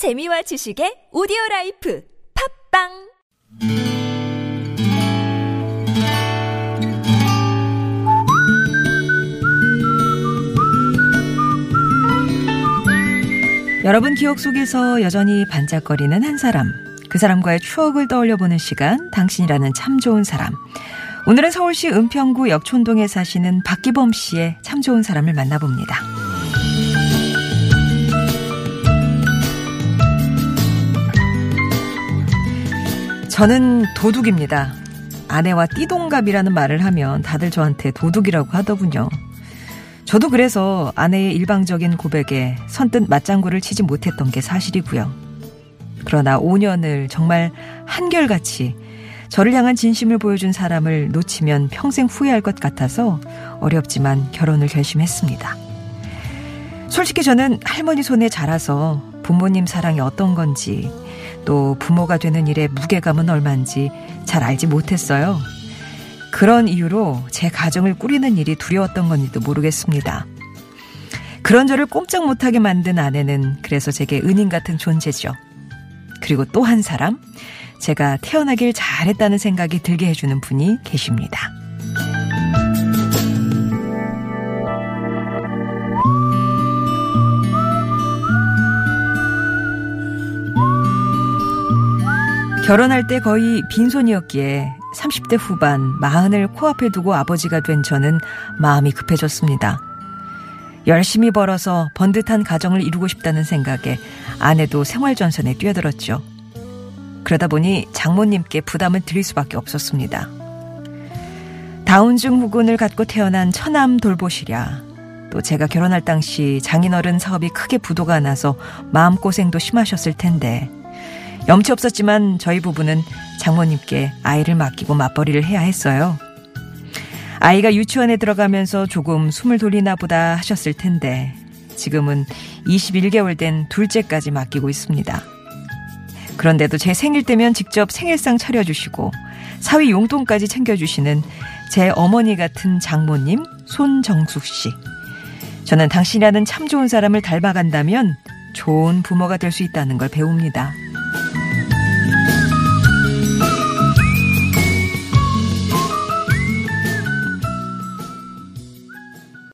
재미와 지식의 오디오 라이프 팟빵 여러분 기억 속에서 여전히 반짝거리는 한 사람. 그 사람과의 추억을 떠올려 보는 시간, 당신이라는 참 좋은 사람. 오늘은 서울시 은평구 역촌동에 사시는 박기범 씨의 참 좋은 사람을 만나봅니다. 저는 도둑입니다. 아내와 띠동갑이라는 말을 하면 다들 저한테 도둑이라고 하더군요. 저도 그래서 아내의 일방적인 고백에 선뜻 맞장구를 치지 못했던 게 사실이고요. 그러나 5년을 정말 한결같이 저를 향한 진심을 보여준 사람을 놓치면 평생 후회할 것 같아서 어렵지만 결혼을 결심했습니다. 솔직히 저는 할머니 손에 자라서 부모님 사랑이 어떤 건지 또 부모가 되는 일의 무게감은 얼만지 잘 알지 못했어요. 그런 이유로 제 가정을 꾸리는 일이 두려웠던 건지도 모르겠습니다. 그런 저를 꼼짝 못하게 만든 아내는 그래서 제게 은인 같은 존재죠. 그리고 또 한 사람, 제가 태어나길 잘했다는 생각이 들게 해주는 분이 계십니다. 결혼할 때 거의 빈손이었기에 30대 후반 마흔을 코앞에 두고 아버지가 된 저는 마음이 급해졌습니다. 열심히 벌어서 번듯한 가정을 이루고 싶다는 생각에 아내도 생활전선에 뛰어들었죠. 그러다 보니 장모님께 부담을 드릴 수밖에 없었습니다. 다운증 후군을 갖고 태어난 처남 돌보시랴. 또 제가 결혼할 당시 장인어른 사업이 크게 부도가 나서 마음고생도 심하셨을 텐데 염치 없었지만 저희 부부는 장모님께 아이를 맡기고 맞벌이를 해야 했어요. 아이가 유치원에 들어가면서 조금 숨을 돌리나 보다 하셨을 텐데 지금은 21개월 된 둘째까지 맡기고 있습니다. 그런데도 제 생일 때면 직접 생일상 차려주시고 사위 용돈까지 챙겨주시는 제 어머니 같은 장모님 손정숙 씨. 저는 당신이라는 참 좋은 사람을 닮아간다면 좋은 부모가 될 수 있다는 걸 배웁니다.